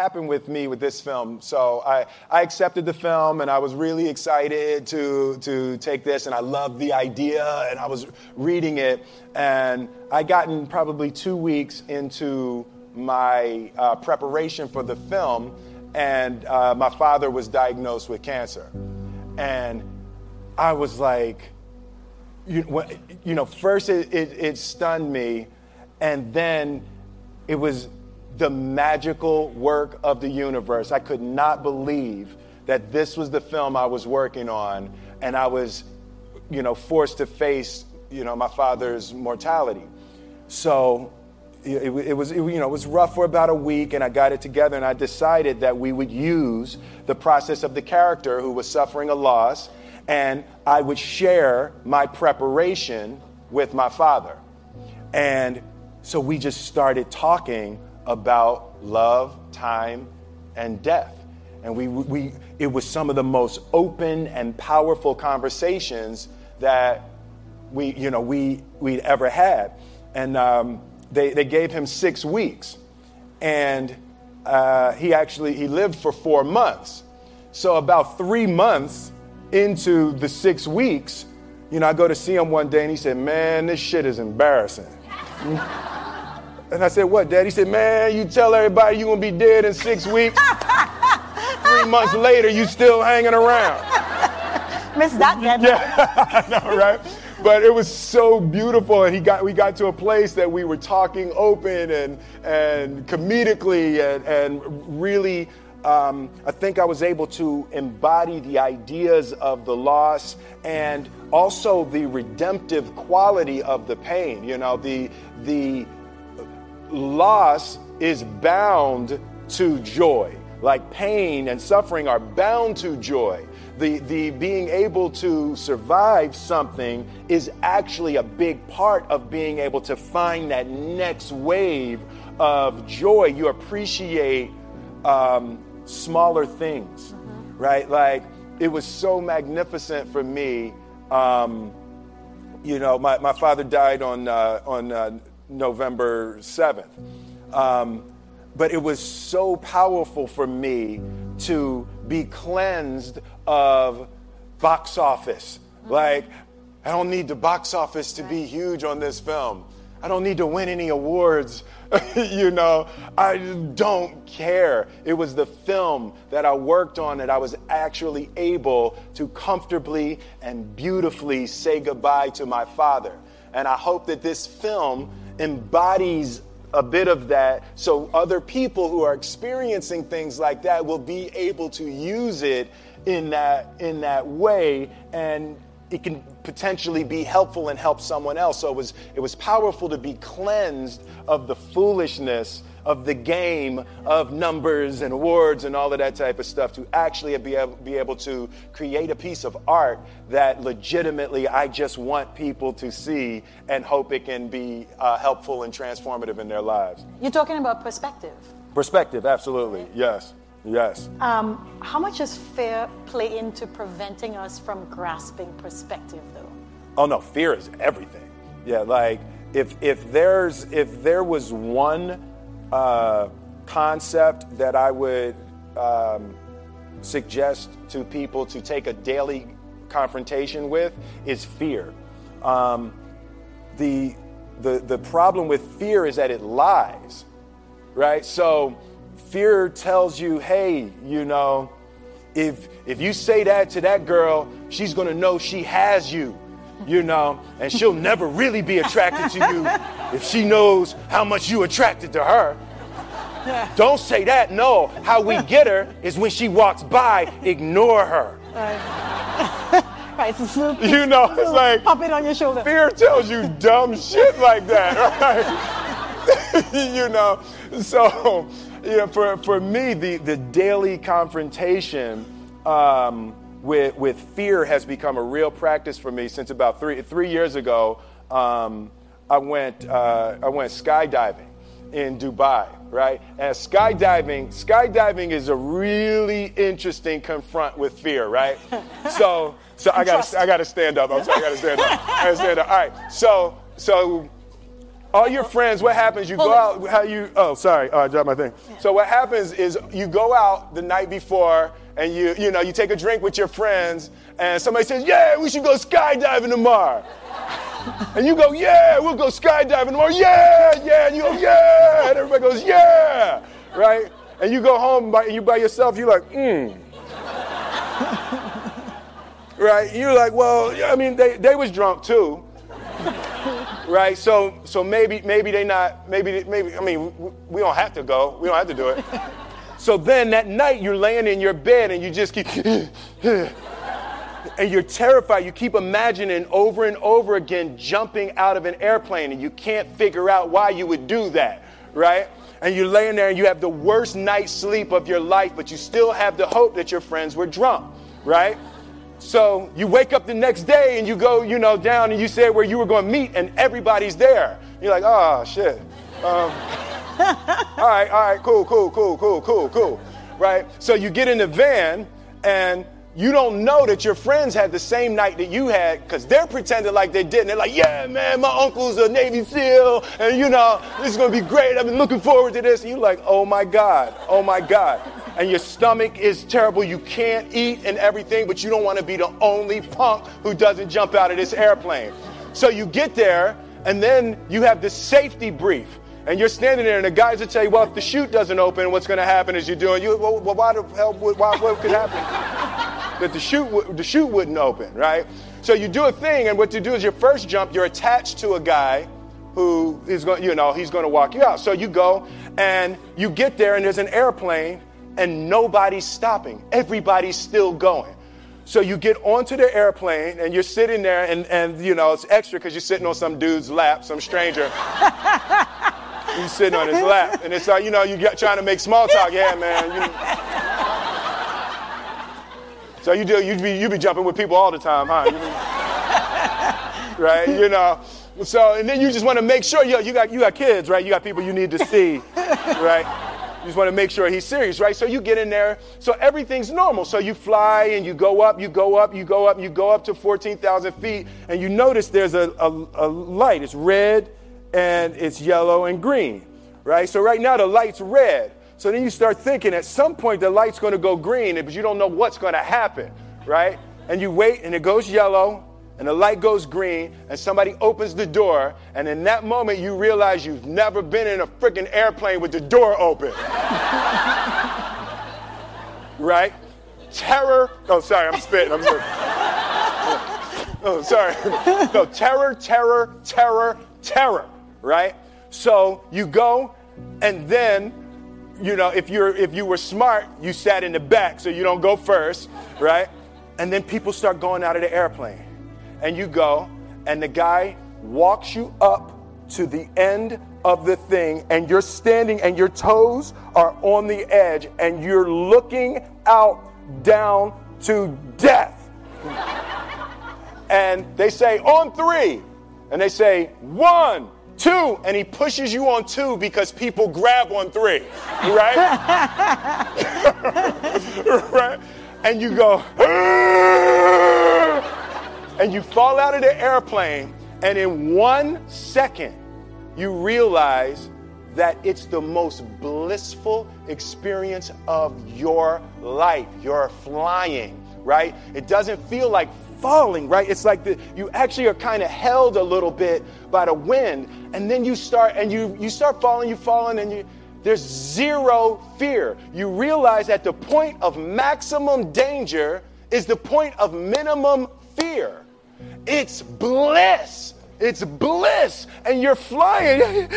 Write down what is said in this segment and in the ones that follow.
happened with me with this film? So I, I accepted the film and I was really excited to, to take this and I loved the idea and I was reading it and I gotten probably two weeks into my uh, preparation for the film and uh, my father was diagnosed with cancer. And I was like, you, you know, first it, it, it stunned me and then it was the magical work of the universe. I could not believe that this was the film I was working on, and I was, you know, forced to face, you know, my father's mortality. So it, it was, it, you know, it was rough for about a week, and I got it together, and I decided that we would use the process of the character who was suffering a loss, and I would share my preparation with my father. And so we just started talking about love, time, and death. And we, we, it was some of the most open and powerful conversations that we, you know, we, we'd ever had. And um, they, they gave him six weeks. And uh, he actually, he lived for four months. So about three months into the six weeks, you know, I go to see him one day and he said, man, this shit is embarrassing. And I said, What, Dad? He said, Man, you tell everybody you're going to be dead in six weeks. Three months later, you still hanging around. Miss that, Dad. Yeah, I know, right? But it was so beautiful, and he got we got to a place that we were talking open and and comedically and, and really um, I think I was able to embody the ideas of the loss and also the redemptive quality of the pain. You know, the the loss is bound to joy. Like pain and suffering are bound to joy. The, the being able to survive something is actually a big part of being able to find that next wave of joy. You appreciate um, smaller things, mm-hmm. right? Like it was so magnificent for me. Um, you know, my, my father died on, uh, on uh, November 7th. Um, but it was so powerful for me to be cleansed of box office. Like, I don't need the box office to be huge on this film. I don't need to win any awards. you know, I don't care. It was the film that I worked on that I was actually able to comfortably and beautifully say goodbye to my father. And I hope that this film embodies a bit of that so other people who are experiencing things like that will be able to use it in that in that way and it can potentially be helpful and help someone else. So it was it was powerful to be cleansed of the foolishness of the game of numbers and awards and all of that type of stuff to actually be able, be able to create a piece of art that legitimately I just want people to see and hope it can be uh, helpful and transformative in their lives. You're talking about perspective. Perspective, absolutely. Yes. Yes. Um, how much does fear play into preventing us from grasping perspective, though? Oh no, fear is everything. Yeah, like if if there's if there was one uh, concept that I would um, suggest to people to take a daily confrontation with is fear. Um, the, the, the problem with fear is that it lies, right? So fear tells you, hey, you know, if, if you say that to that girl, she's gonna know she has you you know, and she'll never really be attracted to you if she knows how much you attracted to her. Don't say that. No, how we get her is when she walks by, ignore her. sacrifices. You know, it's like pop it on your shoulder. Fear tells you dumb shit like that, right? you know, so you know, for for me, the the daily confrontation. Um, with, with fear has become a real practice for me since about three, three years ago. Um, I, went, uh, I went skydiving in Dubai, right? And skydiving, skydiving is a really interesting confront with fear, right? So, so I got I got to stand up. I'm sorry, I got to stand up. I got to stand up. All right. So, so all your friends, what happens? You go out. How you? Oh, sorry. Oh, I dropped my thing. So what happens is you go out the night before, and you you know you take a drink with your friends, and somebody says, "Yeah, we should go skydiving tomorrow." And you go, yeah, we'll go skydiving tomorrow. Yeah, yeah. And you go, yeah. And everybody goes, yeah. Right? And you go home by, and you by yourself, you're like, hmm. right? You're like, well, I mean, they, they was drunk too. right? So so maybe maybe they not maybe maybe I mean we don't have to go. We don't have to do it. So then that night you're laying in your bed and you just keep and you're terrified. You keep imagining over and over again jumping out of an airplane, and you can't figure out why you would do that, right? And you're laying there and you have the worst night's sleep of your life, but you still have the hope that your friends were drunk, right? So you wake up the next day and you go, you know, down and you say where you were going to meet, and everybody's there. You're like, oh shit. Um, all right, all right, cool, cool, cool, cool, cool, cool, right? So you get in the van and you don't know that your friends had the same night that you had because they're pretending like they didn't. They're like, yeah, man, my uncle's a Navy SEAL, and you know, this is gonna be great. I've been looking forward to this. And you're like, oh my God, oh my God. And your stomach is terrible. You can't eat and everything, but you don't wanna be the only punk who doesn't jump out of this airplane. So you get there, and then you have this safety brief. And you're standing there, and the guys will tell you, well, if the chute doesn't open, what's going to happen is you're doing, you, well, why the hell, why, what could happen? that the chute, the chute wouldn't open, right? So you do a thing, and what you do is your first jump, you're attached to a guy who is going, you know, he's going to walk you out. So you go and you get there, and there's an airplane, and nobody's stopping. Everybody's still going. So you get onto the airplane, and you're sitting there, and, and you know, it's extra because you're sitting on some dude's lap, some stranger. He's sitting on his lap, and it's like, you know, you get trying to make small talk. Yeah, man. You, so you do you be you be jumping with people all the time, huh? right? You know. So and then you just want to make sure, yo, you got you got kids, right? You got people you need to see, right? You just want to make sure he's serious, right? So you get in there. So everything's normal. So you fly and you go up, you go up, you go up, you go up to 14,000 feet, and you notice there's a, a, a light. It's red and it's yellow and green, right? So right now the light's red. So then you start thinking at some point the light's going to go green, but you don't know what's going to happen, right? And you wait and it goes yellow and the light goes green and somebody opens the door and in that moment you realize you've never been in a freaking airplane with the door open. right? Terror. Oh, sorry, I'm spitting. I'm sorry. Oh, sorry. No, terror, terror, terror, terror, right? So you go and then you know, if you're if you were smart, you sat in the back so you don't go first, right? And then people start going out of the airplane. And you go, and the guy walks you up to the end of the thing, and you're standing and your toes are on the edge, and you're looking out down to death. and they say, on three. And they say, one, Two, and he pushes you on two because people grab on three, right? right? And you go, ah! and you fall out of the airplane, and in one second, you realize that it's the most blissful experience of your life. You're flying, right? It doesn't feel like falling, right? It's like the, you actually are kind of held a little bit by the wind, and then you start and you you start falling, you falling, and you there's zero fear. You realize that the point of maximum danger is the point of minimum fear. It's bliss. It's bliss. And you're flying.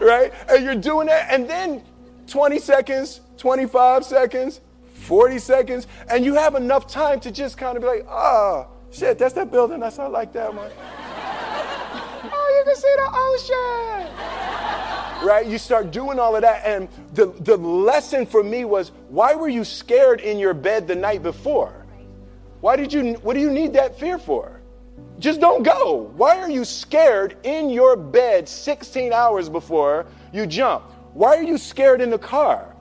right? And you're doing that. And then 20 seconds, 25 seconds, 40 seconds, and you have enough time to just kind of be like, oh, shit, that's that building. That's I like that one. oh, you can see the ocean. Right? You start doing all of that. And the, the lesson for me was why were you scared in your bed the night before? Why did you, what do you need that fear for? Just don't go. Why are you scared in your bed 16 hours before you jump? Why are you scared in the car?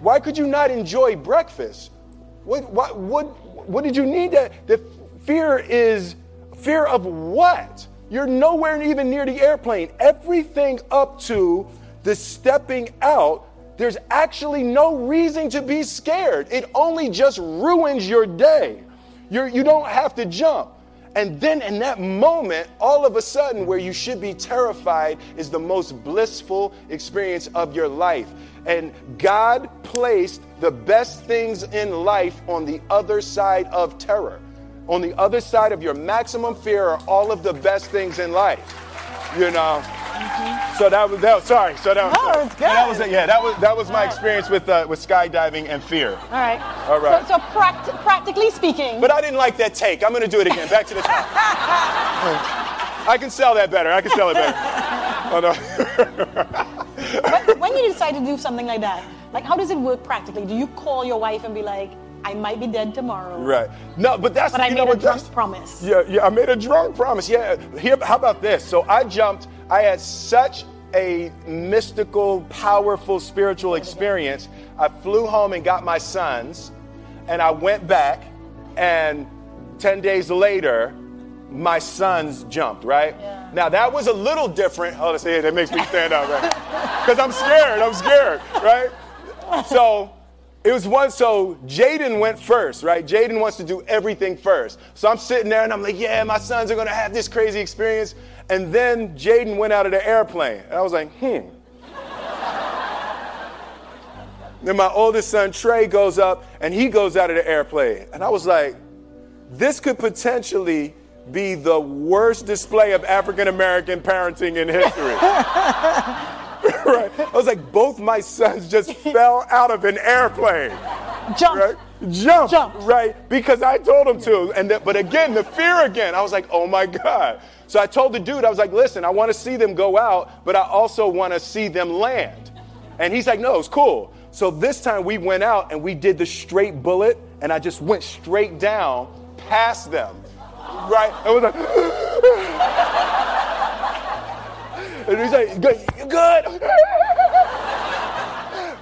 Why could you not enjoy breakfast? What, what, what, what did you need that? The fear is fear of what? You're nowhere even near the airplane. Everything up to the stepping out, there's actually no reason to be scared. It only just ruins your day. You're, you don't have to jump. And then in that moment, all of a sudden, where you should be terrified is the most blissful experience of your life. And God placed the best things in life on the other side of terror. On the other side of your maximum fear are all of the best things in life. You know? Mm-hmm. So that was that. Sorry. So that was. Oh, it's good. That was yeah. That was that was my experience with uh, with skydiving and fear. All right. All right. So, so pract- practically speaking. But I didn't like that take. I'm going to do it again. Back to the top. I can sell that better. I can sell it better. Oh, no. when you decide to do something like that, like how does it work practically? Do you call your wife and be like, I might be dead tomorrow. Right. No, but that's but I you made know a drunk promise. Yeah, yeah, I made a drunk promise. Yeah. Here, how about this? So I jumped. I had such a mystical, powerful spiritual experience. I flew home and got my sons, and I went back, and 10 days later, my sons jumped, right? Yeah. Now that was a little different. Oh, let's see, that makes me stand up, right? Because I'm scared, I'm scared, right? So it was one, so Jaden went first, right? Jaden wants to do everything first. So I'm sitting there and I'm like, yeah, my sons are gonna have this crazy experience. And then Jaden went out of the airplane. And I was like, hmm. then my oldest son, Trey, goes up and he goes out of the airplane. And I was like, this could potentially be the worst display of African American parenting in history. right? I was like, both my sons just fell out of an airplane. Jump. Right? Jump. Jump. Right? Because I told them to. And then, but again, the fear again. I was like, oh my God. So I told the dude, I was like, listen, I want to see them go out, but I also want to see them land. And he's like, no, it's cool. So this time we went out and we did the straight bullet, and I just went straight down past them. Right? It was like, and he's like, good, you good?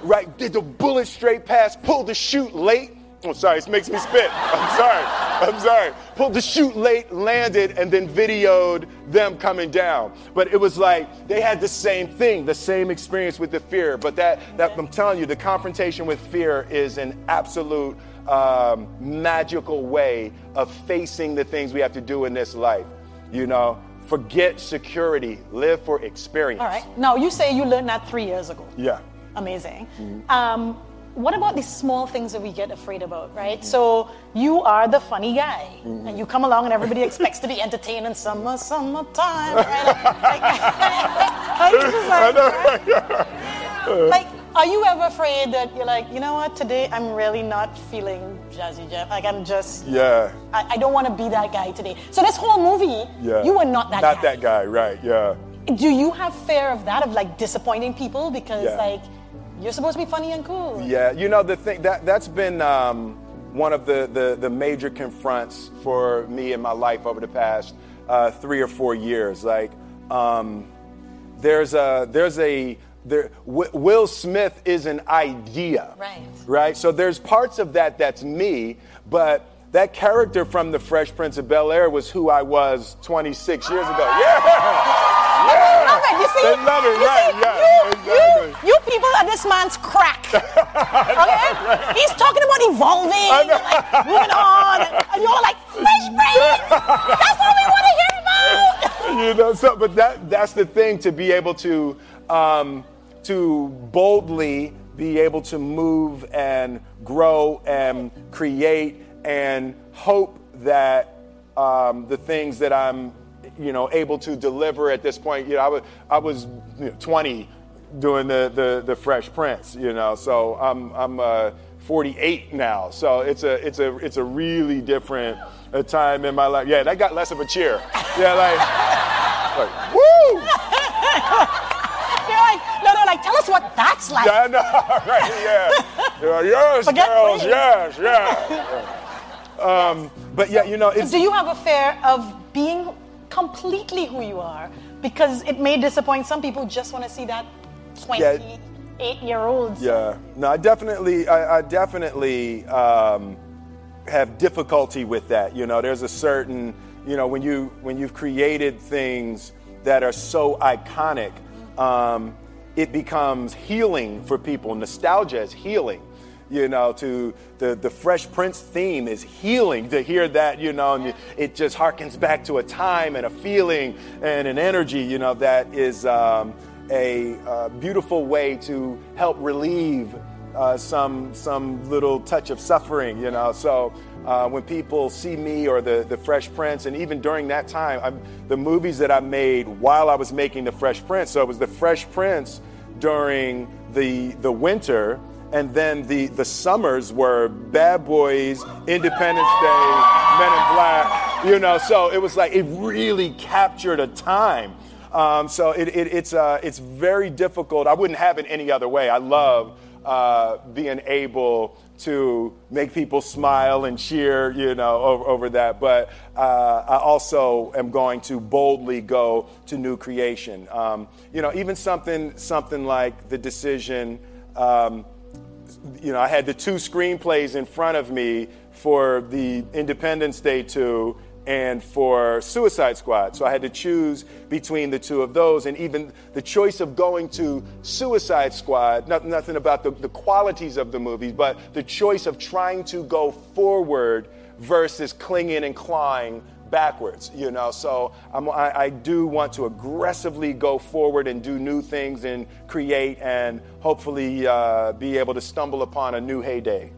right, did the bullet straight past, pulled the chute late. I'm sorry, this makes me spit. I'm sorry. I'm sorry. Pulled the chute late, landed, and then videoed them coming down. But it was like they had the same thing, the same experience with the fear. But that, that I'm telling you, the confrontation with fear is an absolute um, magical way of facing the things we have to do in this life. You know, forget security, live for experience. All right. Now you say you learned that three years ago. Yeah. Amazing. Um, what about these small things that we get afraid about, right? So you are the funny guy, and you come along, and everybody expects to be entertained in summer, summertime, right? Like, like, like. Like, are you ever afraid that you're like, you know what, today I'm really not feeling Jazzy Jeff? Like, I'm just, Yeah. I, I don't want to be that guy today. So this whole movie, Yeah. you were not that guy. Not guy. that guy, right? Yeah. Do you have fear of that, of like disappointing people because Yeah. like you're supposed to be funny and cool? Yeah, you know the thing that that's been um, one of the, the the major confronts for me in my life over the past uh, three or four years. Like, um, there's a there's a there, w- Will Smith is an idea, Right. Right. So there's parts of that that's me, but that character from The Fresh Prince of Bel Air was who I was 26 years ago. Yeah. Love it. You see, They love it, you right? see, yeah. you, exactly. you, you people are this man's crack. Okay? He's talking about evolving, like, moving on, and, and you're like, Fresh Prince! That's what we want to hear about! you know so but that that's the thing to be able to um, to boldly be able to move and grow and create and hope that um, the things that I'm you know able to deliver at this point you know I was I was you know, 20 doing the, the the Fresh Prince you know so I'm I'm uh, 48 now. So it's a it's a it's a really different uh, time in my life. Yeah, that got less of a cheer. Yeah, like, like woo! You're like, no, no, like, tell us what that's like. Yeah, know, right? Yeah, yeah yes, Forget girls, please. yes, yeah. Um, but yeah, you know, it's Do you have a fear of being completely who you are? Because it may disappoint some people who just want to see that 28 year old. Yeah, no, I definitely, I, I definitely um, have difficulty with that. You know, there's a certain, you know, when you when you've created things that are so iconic, um, it becomes healing for people. Nostalgia is healing. You know, to the the Fresh Prince theme is healing. To hear that, you know, and it just harkens back to a time and a feeling and an energy. You know, that is. Um, a uh, beautiful way to help relieve uh, some some little touch of suffering, you know. So uh, when people see me or the the Fresh Prince, and even during that time, I'm, the movies that I made while I was making the Fresh Prince. So it was the Fresh Prince during the the winter. And then the, the summers were Bad Boys, Independence Day, Men in Black, you know. So it was like it really captured a time. Um, so it, it, it's, uh, it's very difficult. I wouldn't have it any other way. I love uh, being able to make people smile and cheer, you know, over, over that. But uh, I also am going to boldly go to new creation. Um, you know, even something, something like the decision. Um, you know, I had the two screenplays in front of me for the Independence Day 2 and for Suicide Squad. So I had to choose between the two of those. And even the choice of going to Suicide Squad, not, nothing about the, the qualities of the movies, but the choice of trying to go forward versus clinging and clawing backwards, you know. So I'm, I, I do want to aggressively go forward and do new things and create and hopefully uh, be able to stumble upon a new heyday.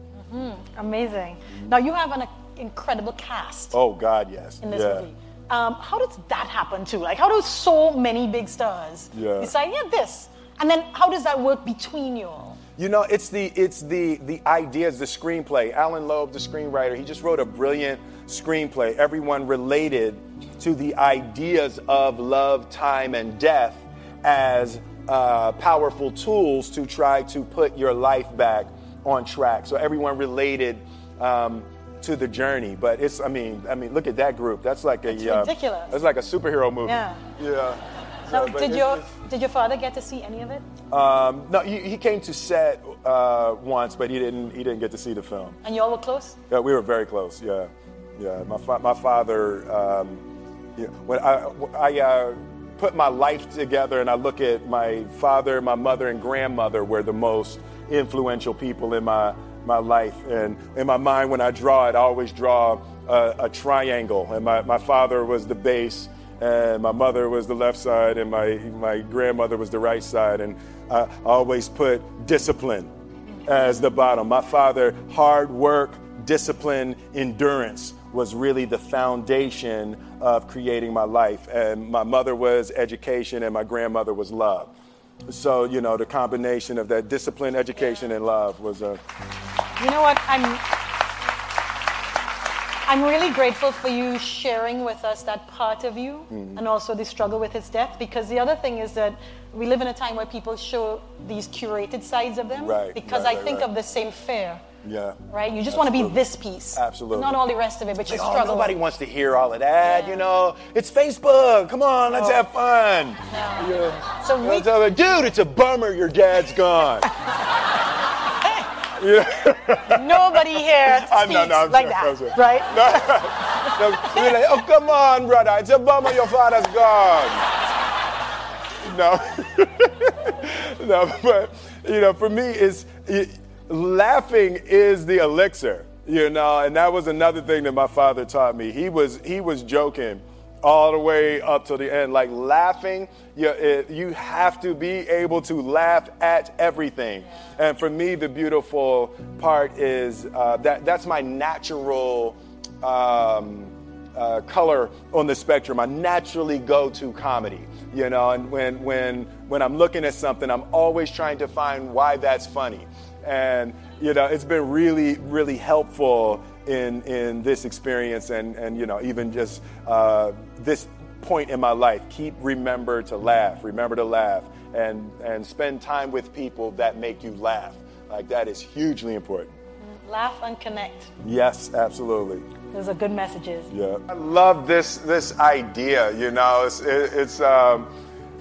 Amazing. Now you have an incredible cast Oh, God, yes. in this yeah. movie. Um, how does that happen too? Like, how do so many big stars Yeah. decide, yeah, this? And then how does that work between you all? You know, it's the it's the the ideas, the screenplay. Allan Loeb, the screenwriter, he just wrote a brilliant screenplay. Everyone related to the ideas of love, time, and death as uh, powerful tools to try to put your life back on track. So everyone related um, to the journey. But it's, I mean, I mean, look at that group. That's like a uh, ridiculous. That's like a superhero movie. Yeah. Yeah. So, but did your did your father get to see any of it? um, no, he, he came to set uh, once, but he didn't. He didn't get to see the film. And you all were close? Yeah, we were very close. Yeah, yeah. My fa- my father. Um, yeah, when I I uh, put my life together and I look at my father, my mother, and grandmother were the most influential people in my my life. And in my mind, when I draw it, I always draw a, a triangle. And my, my father was the base, and my mother was the left side, and my my grandmother was the right side. And I always put discipline as the bottom. My father, hard work, discipline, endurance was really the foundation of creating my life. And my mother was education, and my grandmother was love. So, you know, the combination of that discipline, education, and love was a. You know what? I'm I'm really grateful for you sharing with us that part of you Mm-hmm. and also the struggle with his death because the other thing is that we live in a time where people show these curated sides of them Right, because right, I right, think of the same fear. Yeah. Right? You just want to be this piece. Absolutely. Not all the rest of it, but you Like, oh, struggle. nobody wants to hear all of that, Yeah. you know. It's Facebook. Come on, let's No. have fun. No. Yeah. So we- her, dude, it's a bummer your dad's gone. Yeah. Nobody here speaks no, no, like I'm that, right? No, we're like, oh, come on, brother. It's a bummer your father's gone. No. no, but, you know, for me, it's it, laughing is the elixir, you know, and that was another thing that my father taught me. He was, he was joking all the way up to the end. Like laughing, you, it, you have to be able to laugh at everything. And for me, the beautiful part is uh, that that's my natural um, uh, color on the spectrum. I naturally go to comedy, you know, and when when when I'm looking at something, I'm always trying to find why that's funny. And, you know, it's been really, really helpful in, in this experience and, and, you know, even just uh, this point in my life. Keep remember to laugh, remember to laugh, and, and spend time with people that make you laugh. Like, that is hugely important. Laugh and connect. Yes, absolutely. Those are good messages. Yeah, I love this this idea. You know, it's it, it's um,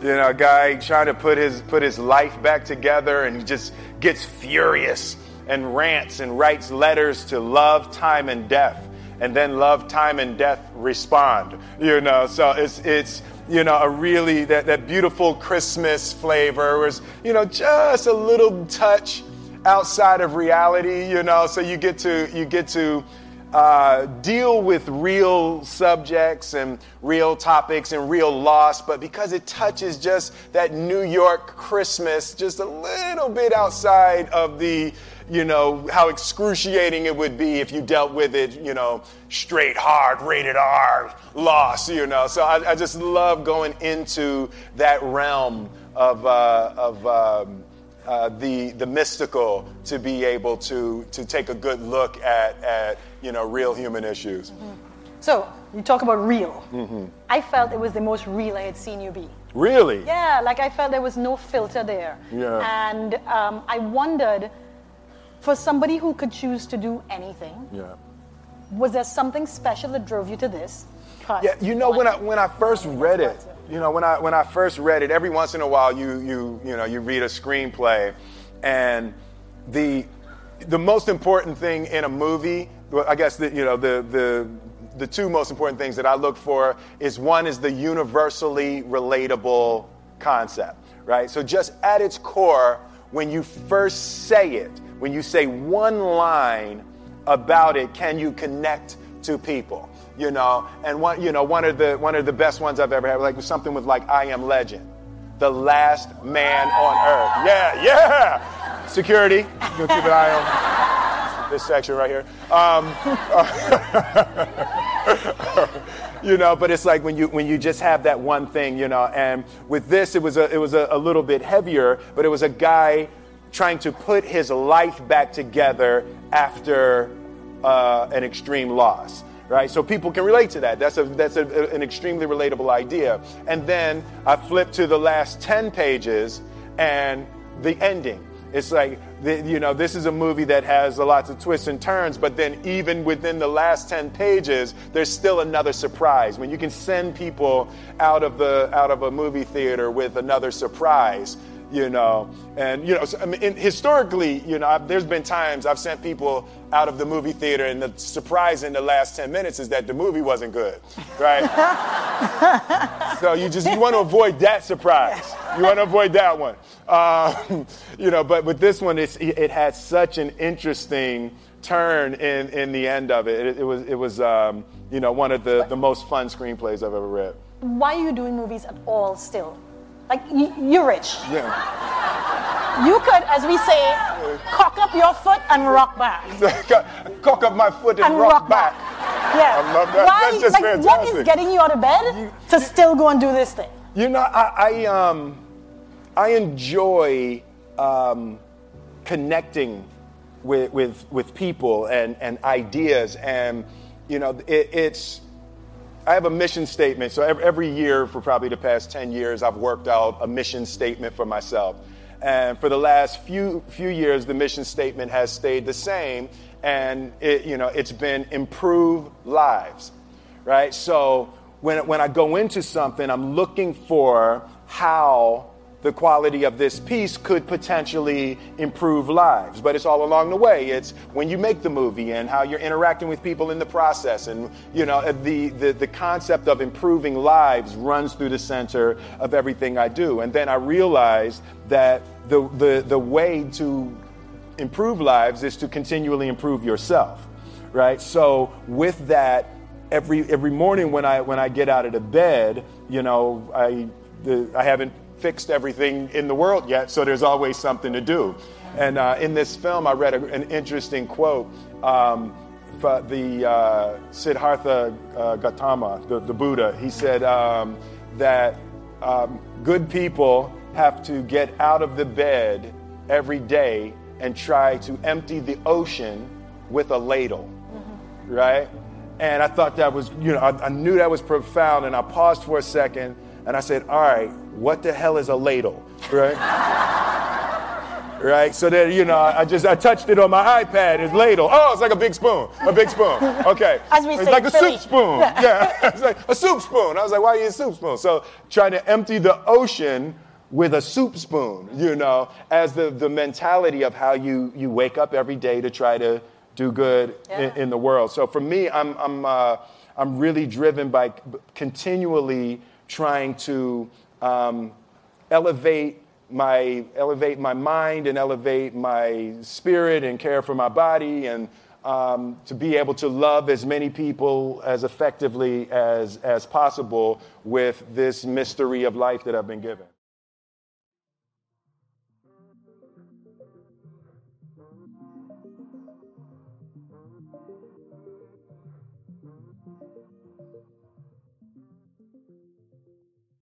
you know a guy trying to put his put his life back together, and he just gets furious and rants and writes letters to love, time, and death, and then love, time, and death respond. You know, so it's it's you know a really that that beautiful Christmas flavor was you know just a little touch outside of reality. You know, so you get to you get to uh, deal with real subjects and real topics and real loss, but because it touches just that New York Christmas, just a little bit outside of the, you know, how excruciating it would be if you dealt with it, you know, straight, hard, rated R, loss, you know. So I, I just love going into that realm of, uh, of um, uh, the, the mystical to be able to, to take a good look at, at you know, real human issues. Mm-hmm. So, you talk about real. Mm-hmm. I felt it was the most real I had seen you be. Really? Yeah, like I felt there was no filter there. Yeah. And um, I wondered, for somebody who could choose to do anything, yeah. was there something special that drove you to this? Yeah, you know, when I, when I first read it, you know, when I when I first read it, every once in a while you you you know you read a screenplay, and the the most important thing in a movie, I guess the, you know the the the two most important things that I look for is one is the universally relatable concept, right? So just at its core, when you first say it, when you say one line about it, can you connect to people? You know, and one, you know, one of the one of the best ones I've ever had, like something with like I Am Legend, the last man on earth. Yeah, yeah. Security, you keep an eye on this section right here. Um, you know, but it's like when you when you just have that one thing, you know. And with this, it was a it was a, a little bit heavier, but it was a guy trying to put his life back together after uh, an extreme loss right? So people can relate to that. That's a that's a, an extremely relatable idea. And then I flip to the last ten pages and the ending. It's like the, you know this is a movie that has a lots of twists and turns, but then even within the last ten pages, there's still another surprise. When you can send people out of the out of a movie theater with another surprise, you know. And you know, so, I mean, historically, you know, I've, there's been times I've sent people out of the movie theater, and the surprise in the last ten minutes is that the movie wasn't good, right? so you just you want to avoid that surprise. You want to avoid that one, uh, you know. But with this one, it's, it had such an interesting turn in in the end of it. It, it was it was um, you know one of the the most fun screenplays I've ever read. Why are you doing movies at all still? Like, you're rich. Yeah. You could, as we say, cock up your foot and rock back. cock up my foot and, and rock, rock back. back. Yeah. I love that. Why, That's just like, fantastic. What is getting you out of bed you, to still go and do this thing? You know, I, I um, I enjoy um, connecting with, with, with people and, and ideas, and you know, it, it's I have a mission statement. So every, year for probably the past 10 years, I've worked out a mission statement for myself. And for the last few, few years, the mission statement has stayed the same. And it, you know, it's been improve lives, right? So when, when I go into something, I'm looking for how the quality of this piece could potentially improve lives. But it's all along the way. It's when you make the movie and how you're interacting with people in the process. And, you know, uh, the, the, the concept of improving lives runs through the center of everything I do. And then I realized that the, the, the way to improve lives is to continually improve yourself, right? So with that, every, every morning when I, when I get out of the bed, you know, I, the, I haven't fixed everything in the world yet, so there's always something to do. And uh, in this film, I read a, an interesting quote. Um, the uh, Siddhartha uh, Gautama, the, the, Buddha, he said um, that um, good people have to get out of the bed every day and try to empty the ocean with a ladle, right? And I thought that was, you know, I, I knew that was profound. And I paused for a second and I said, all right, what the hell is a ladle, right? right? So that you know, I just I touched it on my iPad. It's ladle. Oh, it's like a big spoon. A big spoon. Okay. As we it's say like a Philly. soup spoon. Yeah. it's like a soup spoon. I was like, why are you a soup spoon? So trying to empty the ocean with a soup spoon, you know, as the, the mentality of how you you wake up every day to try to do good Yeah. in, in the world. So for me, I'm I'm uh, I'm really driven by continually trying to um, elevate my elevate my mind and elevate my spirit and care for my body and um, to be able to love as many people as effectively as as possible with this mystery of life that I've been given.